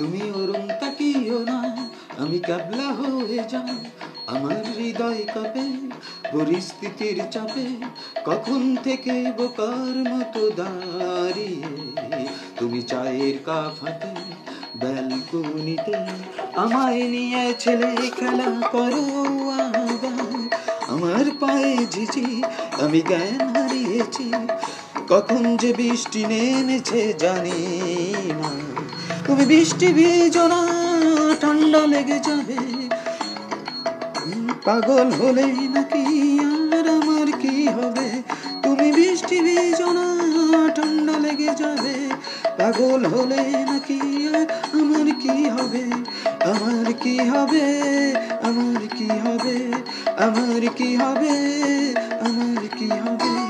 তুমি ওরম তাকিও না। আমি কাবলা হয়ে যাই আমার হৃদয় কাঁপে, পরিস্থিতির চাপে, কখন থেকে বোকার মতো দাঁড়িয়ে। তুমি চায়ের কাপ হাতে ব্যালকনিতে আমায় নিয়ে ছেলে খেলা করো আমার পায়ে ঝিঝি, আমি জ্ঞান হারিয়েছি, কখন যে বৃষ্টি নেমেছে জানি না। তুমি বৃষ্টি ভিজো না, ঠান্ডা লেগে যাবে। পাগল হলেই নাকি আর আমার কি হবে? তুমি বৃষ্টি ভিজো না, ঠান্ডা লেগে যাবে। পাগল হলে নাকি আর আমার কি হবে? আমার কি হবে? আমার কি হবে? আমার কি হবে? আমার কি হবে?